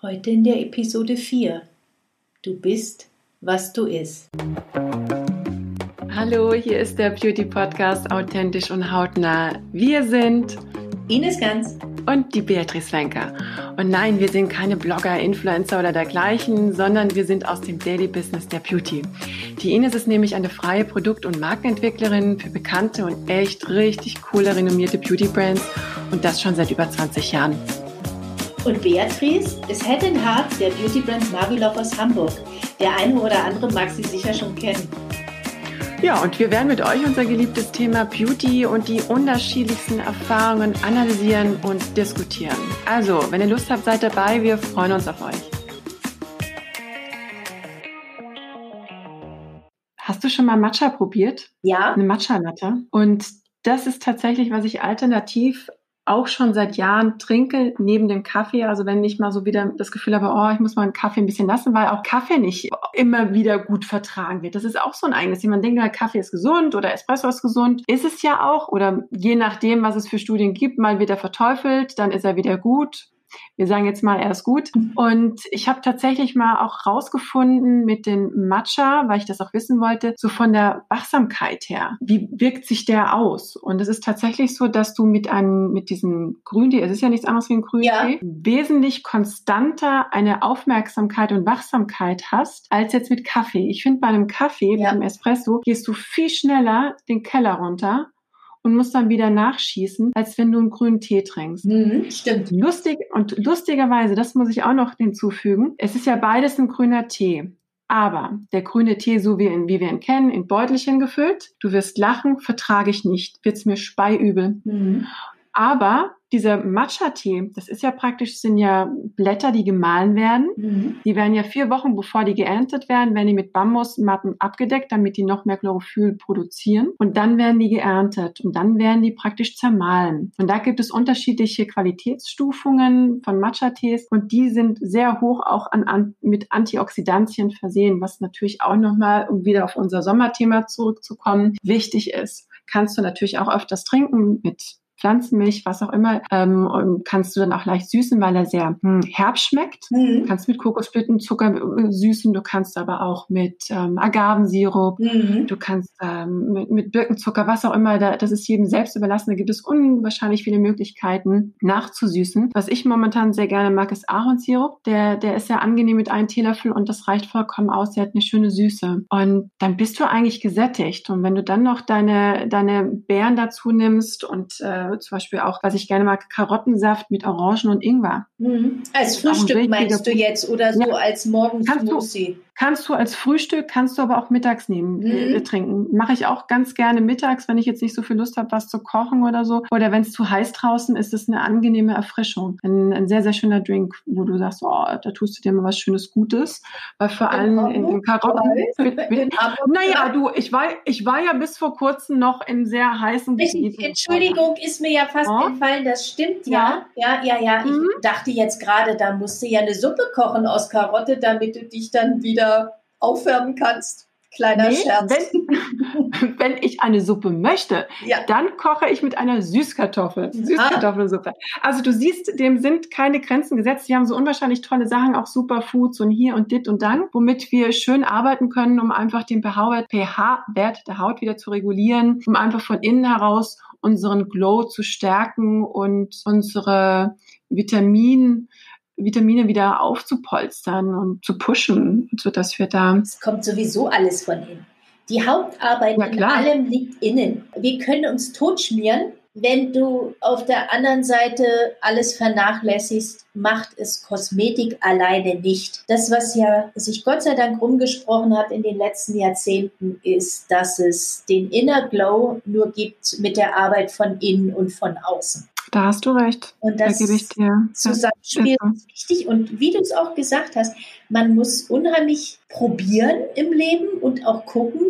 Heute in der Episode 4. Du bist, was du isst. Hallo, hier ist der Beauty Podcast Authentisch und Hautnah. Wir sind Ines Ganz und die Beatrice Wenker. Und nein, wir sind keine Blogger, Influencer oder dergleichen, sondern wir sind aus dem Daily Business der Beauty. Die Ines ist nämlich eine freie Produkt- und Markenentwicklerin für bekannte und echt richtig coole, renommierte Beauty Brands und das schon seit über 20 Jahren. Und Beatrice ist Head and Heart der Beauty Brand Marvelove aus Hamburg. Der eine oder andere mag sie sicher schon kennen. Ja, und wir werden mit euch unser geliebtes Thema Beauty und die unterschiedlichsten Erfahrungen analysieren und diskutieren. Also, wenn ihr Lust habt, seid dabei. Wir freuen uns auf euch. Hast du schon mal Matcha probiert? Ja. Eine Matcha-Latte. Und das ist tatsächlich, was ich alternativ auch schon seit Jahren trinke, neben dem Kaffee. Also wenn ich mal so wieder das Gefühl habe, oh, ich muss mal einen Kaffee ein bisschen lassen, weil auch Kaffee nicht immer wieder gut vertragen wird. Das ist auch so ein eigenes. Man denkt, Kaffee ist gesund oder Espresso ist gesund. Ist es ja auch. Oder je nachdem, was es für Studien gibt, mal wird er verteufelt, dann ist er wieder gut wir sagen jetzt mal, er ist gut. Und ich habe tatsächlich mal auch rausgefunden mit den Matcha, weil ich das auch wissen wollte, so von der Wachsamkeit her, wie wirkt sich der aus? Und es ist tatsächlich so, dass du mit einem, mit diesem Grüntee, es ist ja nichts anderes wie ein Grüntee, ja. wesentlich konstanter eine Aufmerksamkeit und Wachsamkeit hast, als jetzt mit Kaffee. Ich finde, bei einem Kaffee, ja. mit einem Espresso, gehst du viel schneller den Keller runter und musst dann wieder nachschießen, als wenn du einen grünen Tee trinkst. Mhm, stimmt. Lustig und lustigerweise, das muss ich auch noch hinzufügen, es ist ja beides ein grüner Tee. Aber der grüne Tee, so wie, in, wie wir ihn kennen, in Beutelchen gefüllt, du wirst lachen, vertrage ich nicht, wird's mir speiübel. Mhm. Aber dieser Matcha-Tee, das ist ja praktisch, sind ja Blätter, die gemahlen werden. Mhm. Die werden ja vier Wochen, bevor die geerntet werden, werden die mit Bambusmatten abgedeckt, damit die noch mehr Chlorophyll produzieren. Und dann werden die geerntet und dann werden die praktisch zermahlen. Und da gibt es unterschiedliche Qualitätsstufungen von Matcha-Tees und die sind sehr hoch auch an, an, mit Antioxidantien versehen, was natürlich auch nochmal, um wieder auf unser Sommerthema zurückzukommen, wichtig ist kannst du natürlich auch öfters trinken mit Pflanzenmilch, was auch immer, ähm, kannst du dann auch leicht süßen, weil er sehr hm, herb schmeckt. Mhm. Du kannst mit Kokosblütenzucker äh, süßen, du kannst aber auch mit ähm, Agavensirup, mhm. du kannst ähm, mit, mit Birkenzucker, was auch immer, da, das ist jedem selbst überlassen. Da gibt es unwahrscheinlich viele Möglichkeiten nachzusüßen. Was ich momentan sehr gerne mag, ist Ahornsirup. Der, der ist sehr angenehm mit einem Teelöffel und das reicht vollkommen aus. Der hat eine schöne Süße. Und dann bist du eigentlich gesättigt. Und wenn du dann noch deine, deine Beeren dazu nimmst und äh, zum Beispiel auch, was ich gerne mag, Karottensaft mit Orangen und Ingwer. Mhm. Als Frühstück meinst du jetzt oder so ja. als Morgensmoothie? Kannst du als Frühstück, kannst du aber auch mittags nehmen, äh, mhm. trinken. Mache ich auch ganz gerne mittags, wenn ich jetzt nicht so viel Lust habe, was zu kochen oder so. Oder wenn es zu heiß draußen ist, ist es eine angenehme Erfrischung. Ein, ein, sehr, sehr schöner Drink, wo du sagst, oh, da tust du dir mal was Schönes Gutes. Weil vor allem in den Karotten. naja, du, ich war, ich war ja bis vor kurzem noch in sehr heißen Gebieten. Entschuldigung, ist mir ja fast oh. entfallen, das stimmt ja. Ja, ja, ja. ja. Ich mhm. dachte jetzt gerade, da musst du ja eine Suppe kochen aus Karotte, damit du dich dann wieder aufwärmen kannst. Kleiner nee, Scherz. Wenn, wenn, ich eine Suppe möchte, ja. dann koche ich mit einer Süßkartoffel. Süßkartoffelsuppe. Also du siehst, dem sind keine Grenzen gesetzt. Die haben so unwahrscheinlich tolle Sachen, auch Superfoods und hier und dit und dann, womit wir schön arbeiten können, um einfach den pH-Wert der Haut wieder zu regulieren, um einfach von innen heraus unseren Glow zu stärken und unsere Vitamin Vitamine wieder aufzupolstern und zu pushen, sodass wir da. Es kommt sowieso alles von innen. Die Hauptarbeit ja, in allem liegt innen. Wir können uns totschmieren. Wenn du auf der anderen Seite alles vernachlässigst, macht es Kosmetik alleine nicht. Das, was ja sich Gott sei Dank rumgesprochen hat in den letzten Jahrzehnten, ist, dass es den Inner Glow nur gibt mit der Arbeit von innen und von außen. Da hast du recht. Und das da gebe ich dir. Zusammenspiel ist wichtig. Und wie du es auch gesagt hast, man muss unheimlich probieren im Leben und auch gucken,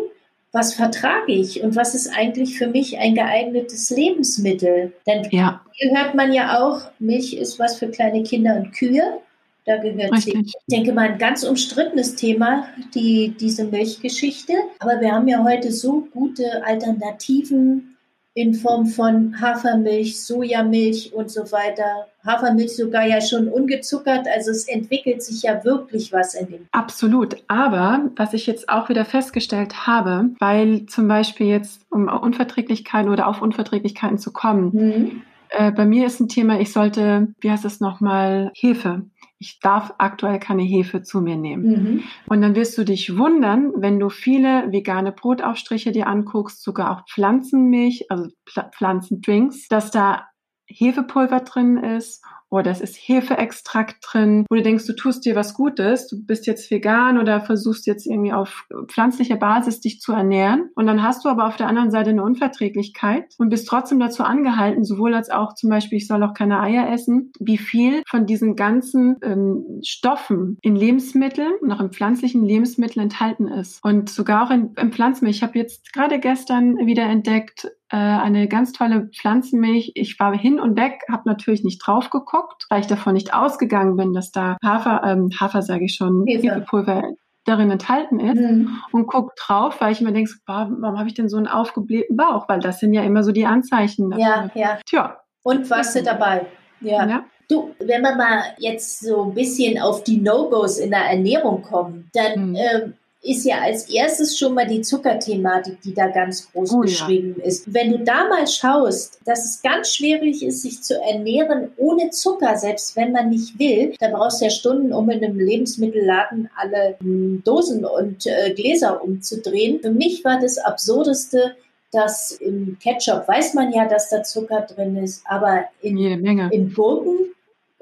was vertrage ich und was ist eigentlich für mich ein geeignetes Lebensmittel. Denn ja. hier hört man ja auch, Milch ist was für kleine Kinder und Kühe. Da gehört Richtig. sie. Ich denke mal, ein ganz umstrittenes Thema, die, diese Milchgeschichte. Aber wir haben ja heute so gute Alternativen in Form von Hafermilch, Sojamilch und so weiter. Hafermilch sogar ja schon ungezuckert, also es entwickelt sich ja wirklich was in dem. Absolut, aber was ich jetzt auch wieder festgestellt habe, weil zum Beispiel jetzt um Unverträglichkeiten oder auf Unverträglichkeiten zu kommen, mhm. äh, bei mir ist ein Thema, ich sollte, wie heißt es nochmal, Hefe ich darf aktuell keine Hefe zu mir nehmen. Mhm. Und dann wirst du dich wundern, wenn du viele vegane Brotaufstriche dir anguckst, sogar auch Pflanzenmilch, also Pflanzendrinks, dass da Hefepulver drin ist oder es ist Hefeextrakt drin, wo du denkst, du tust dir was Gutes, du bist jetzt vegan oder versuchst jetzt irgendwie auf pflanzlicher Basis dich zu ernähren und dann hast du aber auf der anderen Seite eine Unverträglichkeit und bist trotzdem dazu angehalten, sowohl als auch zum Beispiel, ich soll auch keine Eier essen, wie viel von diesen ganzen ähm, Stoffen in Lebensmitteln, noch in pflanzlichen Lebensmitteln enthalten ist und sogar auch in, in Pflanzenmilch. Ich habe jetzt gerade gestern wieder entdeckt, äh, eine ganz tolle Pflanzenmilch. Ich war hin und weg, habe natürlich nicht drauf geguckt, weil ich davon nicht ausgegangen bin, dass da Hafer, ähm, Hafer sage ich schon, Hefepulver darin enthalten ist mhm. und guck drauf, weil ich mir denke, warum habe ich denn so einen aufgeblähten Bauch? Weil das sind ja immer so die Anzeichen. Dafür. Ja, ja. Tja. Und warst du dabei? Ja. ja. Du, wenn wir mal jetzt so ein bisschen auf die No-Gos in der Ernährung kommen, dann mhm. ähm, ist ja als erstes schon mal die Zuckerthematik, die da ganz groß oh, beschrieben ja. ist. Wenn du da mal schaust, dass es ganz schwierig ist, sich zu ernähren ohne Zucker, selbst wenn man nicht will, da brauchst du ja Stunden, um in einem Lebensmittelladen alle hm, Dosen und äh, Gläser umzudrehen. Für mich war das Absurdeste, dass im Ketchup weiß man ja, dass da Zucker drin ist, aber in, in Gurken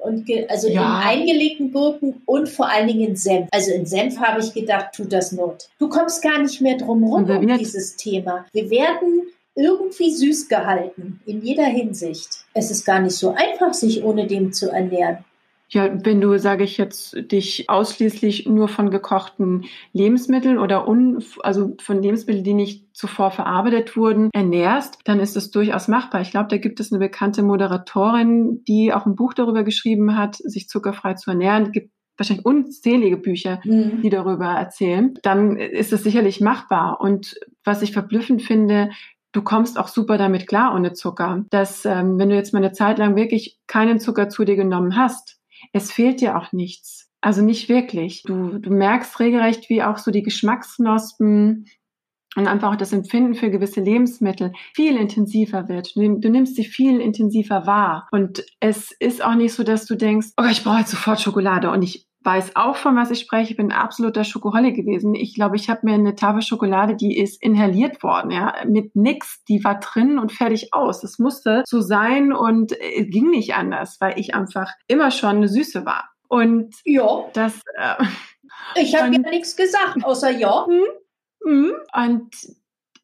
und also ja. in eingelegten Gurken und vor allen Dingen in Senf. Also in Senf habe ich gedacht, tut das Not. Du kommst gar nicht mehr drum rum um dieses Thema. Wir werden irgendwie süß gehalten in jeder Hinsicht. Es ist gar nicht so einfach, sich ohne dem zu ernähren. Ja, wenn du, sage ich jetzt, dich ausschließlich nur von gekochten Lebensmitteln oder un, also von Lebensmitteln, die nicht zuvor verarbeitet wurden, ernährst, dann ist es durchaus machbar. Ich glaube, da gibt es eine bekannte Moderatorin, die auch ein Buch darüber geschrieben hat, sich zuckerfrei zu ernähren. Es gibt wahrscheinlich unzählige Bücher, mhm. die darüber erzählen. Dann ist es sicherlich machbar. Und was ich verblüffend finde, du kommst auch super damit klar ohne Zucker. Dass, ähm, wenn du jetzt mal eine Zeit lang wirklich keinen Zucker zu dir genommen hast, es fehlt dir auch nichts. Also nicht wirklich. Du, du merkst regelrecht, wie auch so die Geschmacksknospen und einfach auch das Empfinden für gewisse Lebensmittel viel intensiver wird. Du, du, nimmst sie viel intensiver wahr. Und es ist auch nicht so, dass du denkst, oh, ich brauche jetzt sofort Schokolade. Und ich weiß auch, von was ich spreche. Ich bin absoluter Schokoholik gewesen. Ich glaube, ich habe mir eine Tafel Schokolade, die ist inhaliert worden, ja, mit nix. Die war drin und fertig aus. Das musste so sein und äh, ging nicht anders, weil ich einfach immer schon eine Süße war. Und ja, das. Äh, ich habe ja nichts gesagt, außer ja. Hm, hm. Und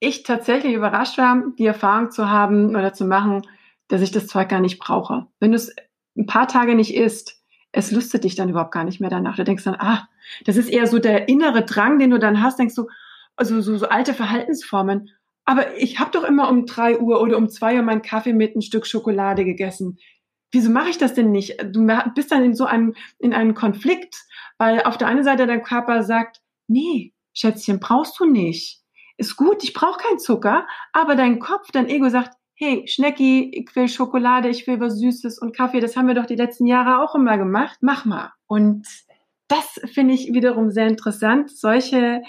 ich tatsächlich überrascht war, die Erfahrung zu haben oder zu machen, dass ich das Zeug gar nicht brauche. Wenn du es ein paar Tage nicht isst, es lustet dich dann überhaupt gar nicht mehr danach. Du denkst dann, ah, das ist eher so der innere Drang, den du dann hast, denkst du, also so, so alte Verhaltensformen. Aber ich habe doch immer um drei Uhr oder um zwei Uhr meinen Kaffee mit ein Stück Schokolade gegessen. Wieso mache ich das denn nicht? Du bist dann in so einem, in einem Konflikt, weil auf der einen Seite dein Körper sagt, nee, Schätzchen, brauchst du nicht. Ist gut, ich brauche keinen Zucker, aber dein Kopf, dein Ego sagt, hey, Schnecki, ich will Schokolade, ich will was Süßes und Kaffee, das haben wir doch die letzten Jahre auch immer gemacht, mach mal. Und das finde ich wiederum sehr interessant, solche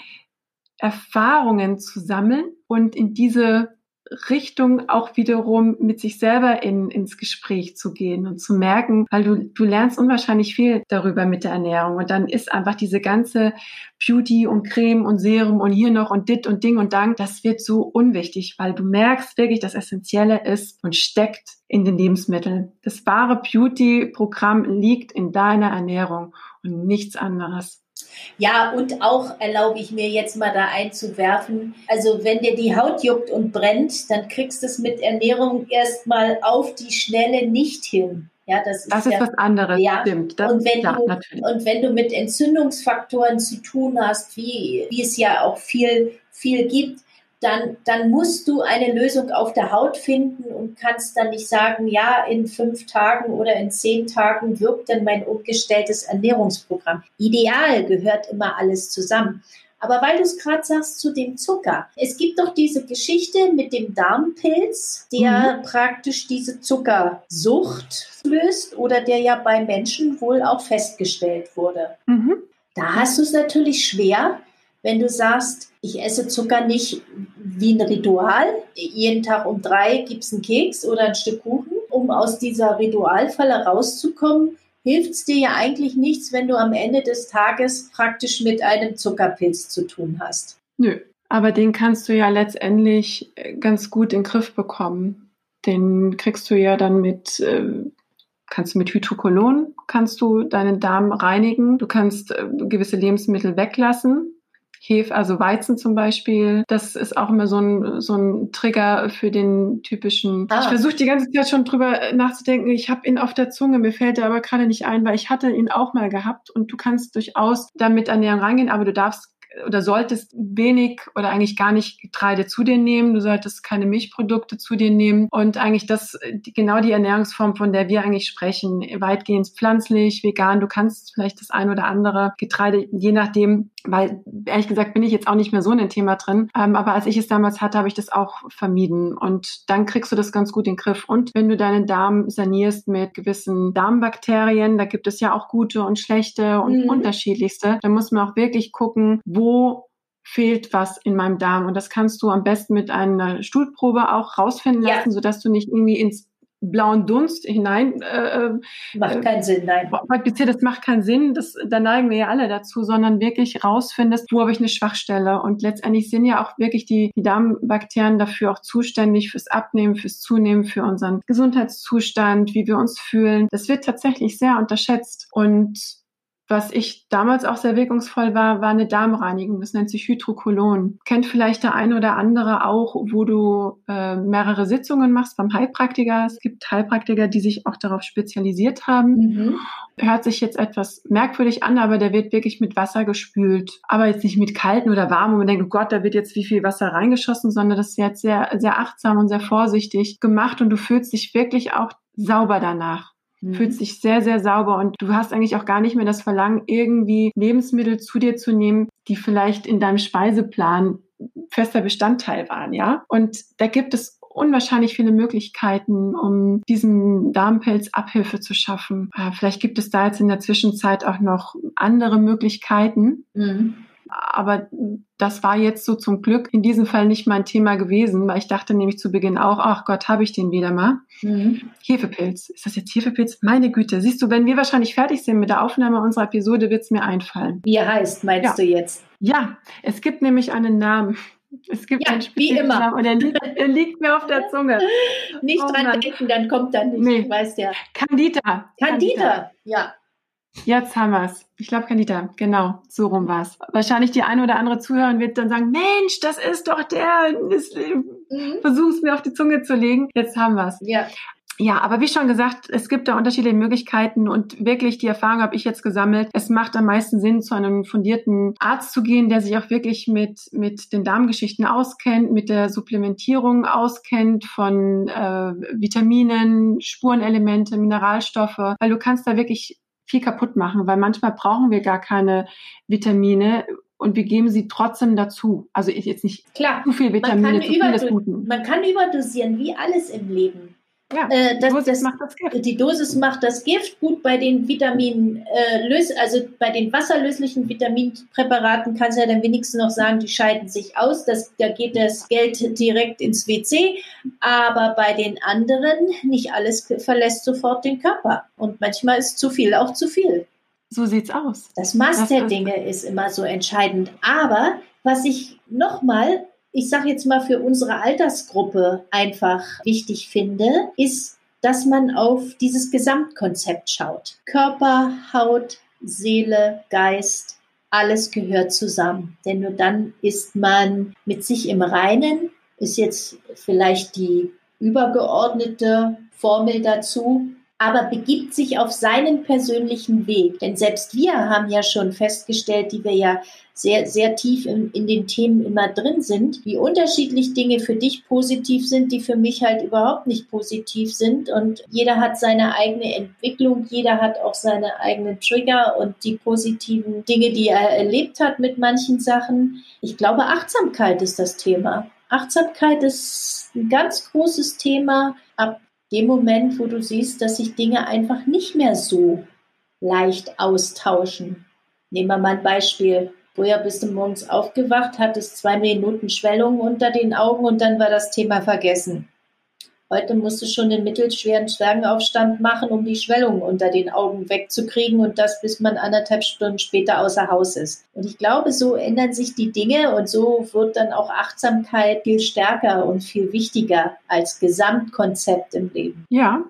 Erfahrungen zu sammeln und in diese Richtung auch wiederum mit sich selber in, ins Gespräch zu gehen und zu merken, weil du, du lernst unwahrscheinlich viel darüber mit der Ernährung. Und dann ist einfach diese ganze Beauty und Creme und Serum und hier noch und dit und Ding und Dank, das wird so unwichtig, weil du merkst wirklich, das Essentielle ist und steckt in den Lebensmitteln. Das wahre Beauty-Programm liegt in deiner Ernährung und nichts anderes. Ja, und auch erlaube ich mir jetzt mal da einzuwerfen. Also wenn dir die Haut juckt und brennt, dann kriegst du es mit Ernährung erstmal auf die Schnelle nicht hin. Ja, das ist, das ist ja, was anderes, ja. stimmt. Das und, wenn klar, du, natürlich. und wenn du mit Entzündungsfaktoren zu tun hast, wie, wie es ja auch viel, viel gibt, dann, dann musst du eine Lösung auf der Haut finden und kannst dann nicht sagen, ja, in fünf Tagen oder in zehn Tagen wirkt dann mein umgestelltes Ernährungsprogramm. Ideal gehört immer alles zusammen. Aber weil du es gerade sagst zu dem Zucker, es gibt doch diese Geschichte mit dem Darmpilz, der mhm. praktisch diese Zuckersucht löst oder der ja bei Menschen wohl auch festgestellt wurde. Mhm. Da hast du es natürlich schwer, wenn du sagst, ich esse Zucker nicht wie ein Ritual. Jeden Tag um drei gibt es einen Keks oder ein Stück Kuchen. Um aus dieser Ritualfalle rauszukommen, hilft es dir ja eigentlich nichts, wenn du am Ende des Tages praktisch mit einem Zuckerpilz zu tun hast. Nö, aber den kannst du ja letztendlich äh, ganz gut in den Griff bekommen. Den kriegst du ja dann mit, äh, kannst du mit Hydrokolon, kannst du deinen Darm reinigen. Du kannst äh, gewisse Lebensmittel weglassen. Hefe, also Weizen zum Beispiel, das ist auch immer so ein, so ein Trigger für den typischen. Ah. Ich versuche die ganze Zeit schon drüber nachzudenken. Ich habe ihn auf der Zunge, mir fällt er aber gerade nicht ein, weil ich hatte ihn auch mal gehabt und du kannst durchaus damit Ernährung reingehen, aber du darfst oder solltest wenig oder eigentlich gar nicht Getreide zu dir nehmen. Du solltest keine Milchprodukte zu dir nehmen. Und eigentlich das, genau die Ernährungsform, von der wir eigentlich sprechen, weitgehend pflanzlich, vegan. Du kannst vielleicht das ein oder andere Getreide, je nachdem, weil ehrlich gesagt bin ich jetzt auch nicht mehr so in dem Thema drin. Ähm, aber als ich es damals hatte, habe ich das auch vermieden. Und dann kriegst du das ganz gut in den Griff. Und wenn du deinen Darm sanierst mit gewissen Darmbakterien, da gibt es ja auch gute und schlechte und mhm. unterschiedlichste, dann muss man auch wirklich gucken, wo fehlt was in meinem Darm. Und das kannst du am besten mit einer Stuhlprobe auch rausfinden lassen, ja. sodass du nicht irgendwie ins blauen Dunst hinein. Äh, äh, macht keinen Sinn, nein. Praktiziert, das macht keinen Sinn, das, da neigen wir ja alle dazu, sondern wirklich rausfindest, wo habe ich eine Schwachstelle. Und letztendlich sind ja auch wirklich die, die Darmbakterien dafür auch zuständig fürs Abnehmen, fürs Zunehmen, für unseren Gesundheitszustand, wie wir uns fühlen. Das wird tatsächlich sehr unterschätzt. Und was ich damals auch sehr wirkungsvoll war, war eine Darmreinigung. Das nennt sich Hydrokolon. Kennt vielleicht der eine oder andere auch, wo du äh, mehrere Sitzungen machst beim Heilpraktiker. Es gibt Heilpraktiker, die sich auch darauf spezialisiert haben. Mhm. Hört sich jetzt etwas merkwürdig an, aber der wird wirklich mit Wasser gespült. Aber jetzt nicht mit kalten oder warm, wo man denkt, oh Gott, da wird jetzt wie viel Wasser reingeschossen, sondern das wird sehr, sehr achtsam und sehr vorsichtig gemacht und du fühlst dich wirklich auch sauber danach mhm. fühlt sich sehr, sehr sauber und du hast eigentlich auch gar nicht mehr das Verlangen, irgendwie Lebensmittel zu dir zu nehmen, die vielleicht in deinem Speiseplan fester Bestandteil waren, ja. Und da gibt es unwahrscheinlich viele Möglichkeiten, um diesem Darmpelz Abhilfe zu schaffen. Äh, vielleicht gibt es da jetzt in der Zwischenzeit auch noch andere Möglichkeiten. Mhm. Aber das war jetzt so zum Glück in diesem Fall nicht mein Thema gewesen, weil ich dachte nämlich zu Beginn auch, ach Gott, habe ich den wieder mal. Mhm. Hefepilz. Ist das jetzt Hefepilz? Meine Güte. Siehst du, wenn wir wahrscheinlich fertig sind mit der Aufnahme unserer Episode, wird es mir einfallen. Wie er heißt, meinst ja. du jetzt? Ja, es gibt nämlich einen Namen. Es gibt ja, einen wie immer. Namen und er liegt, er liegt, mir auf der Zunge. Nicht oh, dran denken, dann kommt er nicht. Nee. Weißt ja. Candida. Candida. Candida, ja. Jetzt haben wir es. Ich glaube, Kanita, genau, so rum war es. Wahrscheinlich die eine oder andere Zuhörerin wird dann sagen, Mensch, das ist doch der, das, mhm. versuch's mir auf die Zunge zu legen. Jetzt haben wir es. Ja. Ja, aber wie schon gesagt, es gibt da unterschiedliche Möglichkeiten und wirklich die Erfahrung habe ich jetzt gesammelt. Es macht am meisten Sinn, zu einem fundierten Arzt zu gehen, der sich auch wirklich mit, mit den Darmgeschichten auskennt, mit der Supplementierung auskennt von äh, Vitaminen, Spurenelemente, Mineralstoffe, weil du kannst da wirklich viel kaputt machen, weil manchmal brauchen wir gar keine Vitamine und wir geben sie trotzdem dazu. Also jetzt nicht Klar, zu viel Vitamine, zu viel des Guten. Man kann überdosieren, wie alles im Leben. Ja, äh, das, Dosis das, macht das Gift. Die Dosis macht das Gift. Gut, bei den Vitaminen, äh, also bei den wasserlöslichen Vitaminpräparaten kannst du ja dann wenigstens noch sagen, die scheiden sich aus. Das, da geht das Geld direkt ins WC. Aber bei den anderen, nicht alles verlässt sofort den Körper. Und manchmal ist zu viel auch zu viel. So sieht's aus. Das Maß der Dinge ist immer so entscheidend. Aber was ich nochmal ich sage jetzt mal für unsere Altersgruppe einfach wichtig finde, ist, dass man auf dieses Gesamtkonzept schaut. Körper, Haut, Seele, Geist, alles gehört zusammen. Denn nur dann ist man mit sich im Reinen, ist jetzt vielleicht die übergeordnete Formel dazu. Aber begibt sich auf seinen persönlichen Weg. Denn selbst wir haben ja schon festgestellt, die wir ja sehr, sehr tief in, in den Themen immer drin sind, wie unterschiedlich Dinge für dich positiv sind, die für mich halt überhaupt nicht positiv sind. Und jeder hat seine eigene Entwicklung, jeder hat auch seine eigenen Trigger und die positiven Dinge, die er erlebt hat mit manchen Sachen. Ich glaube, Achtsamkeit ist das Thema. Achtsamkeit ist ein ganz großes Thema ab dem Moment, wo du siehst, dass sich Dinge einfach nicht mehr so leicht austauschen. Nehmen wir mal ein Beispiel. Vorher bist du morgens aufgewacht, hattest zwei Minuten Schwellung unter den Augen und dann war das Thema vergessen. Heute musst du schon den mittelschweren Zwergenaufstand machen, um die Schwellung unter den Augen wegzukriegen und das, bis man anderthalb Stunden später außer Haus ist. Und ich glaube, so ändern sich die Dinge und so wird dann auch Achtsamkeit viel stärker und viel wichtiger als Gesamtkonzept im Leben. Ja,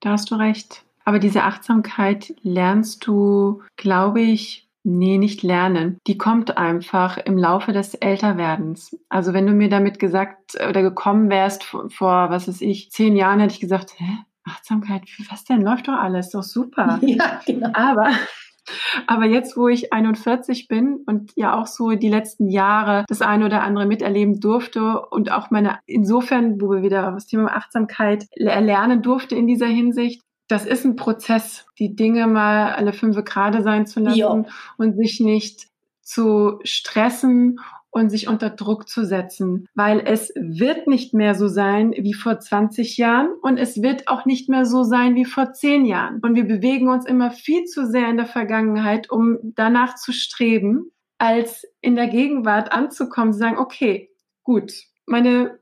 da hast du recht. Aber diese Achtsamkeit lernst du, glaube ich, Nee, nicht lernen. Die kommt einfach im Laufe des Älterwerdens. Also wenn du mir damit gesagt oder gekommen wärst vor, was weiß ich, zehn Jahren, hätte ich gesagt, hä? Achtsamkeit, was denn? Läuft doch alles, doch super. Ja, genau. Aber, aber jetzt, wo ich 41 bin und ja auch so die letzten Jahre das eine oder andere miterleben durfte und auch meine, insofern, wo wir wieder das Thema Achtsamkeit erlernen durfte in dieser Hinsicht, das ist ein Prozess, die Dinge mal alle fünf Grade sein zu lassen jo. und sich nicht zu stressen und sich unter Druck zu setzen, weil es wird nicht mehr so sein wie vor 20 Jahren und es wird auch nicht mehr so sein wie vor 10 Jahren. Und wir bewegen uns immer viel zu sehr in der Vergangenheit, um danach zu streben, als in der Gegenwart anzukommen, zu sagen, okay, gut, meine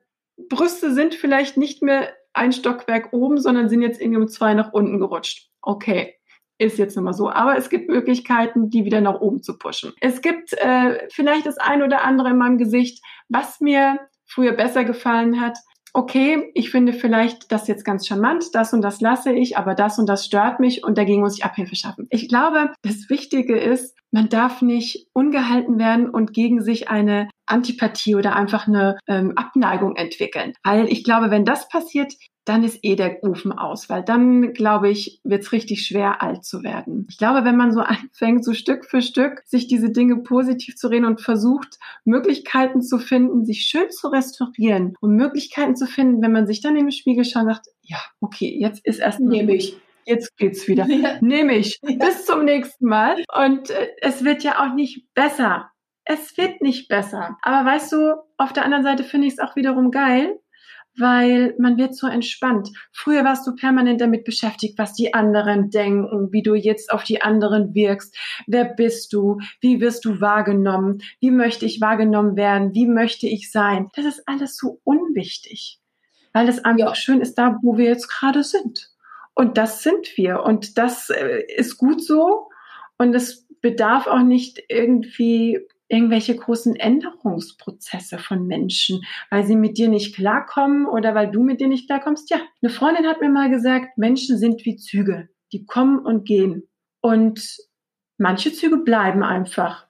Brüste sind vielleicht nicht mehr ein Stockwerk oben, sondern sind jetzt irgendwie um zwei nach unten gerutscht. Okay, ist jetzt immer so. Aber es gibt Möglichkeiten, die wieder nach oben zu pushen. Es gibt äh, vielleicht das ein oder andere in meinem Gesicht, was mir früher besser gefallen hat. Okay, ich finde vielleicht das jetzt ganz charmant, das und das lasse ich, aber das und das stört mich und dagegen muss ich Abhilfe schaffen. Ich glaube, das Wichtige ist, man darf nicht ungehalten werden und gegen sich eine Antipathie oder einfach eine ähm, Abneigung entwickeln. Weil ich glaube, wenn das passiert, dann ist eh der Ofen aus, weil dann, glaube ich, wird es richtig schwer, alt zu werden. Ich glaube, wenn man so anfängt, so Stück für Stück sich diese Dinge positiv zu reden und versucht, Möglichkeiten zu finden, sich schön zu restaurieren und Möglichkeiten zu finden, wenn man sich dann in den Spiegel schaut und sagt, ja, okay, jetzt ist erst nehme ich. Jetzt geht's wieder. Ja. Nehme ich. Ja. Bis zum nächsten Mal. Und äh, es wird ja auch nicht besser. Es wird nicht besser. Aber weißt du, auf der anderen Seite finde ich es auch wiederum geil, weil man wird so entspannt. Früher warst du permanent damit beschäftigt, was die anderen denken, wie du jetzt auf die anderen wirkst. Wer bist du? Wie wirst du wahrgenommen? Wie möchte ich wahrgenommen werden? Wie möchte ich sein? Das ist alles so unwichtig, weil es einfach ja. schön ist da, wo wir jetzt gerade sind. Und das sind wir. Und das äh, ist gut so. Und es bedarf auch nicht irgendwie irgendwelche großen Änderungsprozesse von Menschen, weil sie mit dir nicht klarkommen oder weil du mit dir nicht klarkommst. Ja, eine Freundin hat mir mal gesagt, Menschen sind wie Züge, die kommen und gehen. Und manche Züge bleiben einfach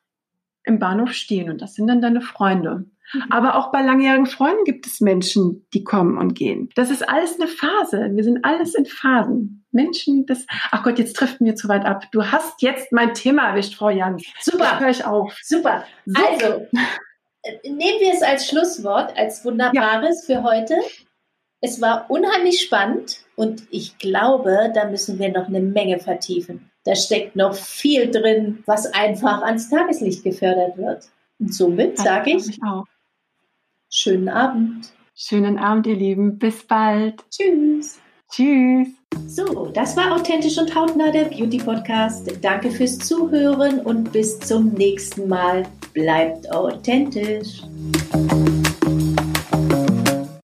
im Bahnhof stehen und das sind dann deine Freunde. Mhm. Aber auch bei langjährigen Freunden gibt es Menschen, die kommen und gehen. Das ist alles eine Phase. Wir sind alles in Phasen. Menschen, das, ach Gott, jetzt trifft mir zu weit ab. Du hast jetzt mein Thema erwischt, Frau Jan. Super. Hör ich auf. Super. So. Also, nehmen wir es als Schlusswort, als wunderbares ja. für heute. Es war unheimlich spannend und ich glaube, da müssen wir noch eine Menge vertiefen. Da steckt noch viel drin, was einfach ans Tageslicht gefördert wird. Und somit sage ich, ich. Schönen Abend. Schönen Abend, ihr Lieben. Bis bald. Tschüss. Tschüss. So, das war Authentisch und Hautnah, der Beauty Podcast. Danke fürs Zuhören und bis zum nächsten Mal. Bleibt authentisch.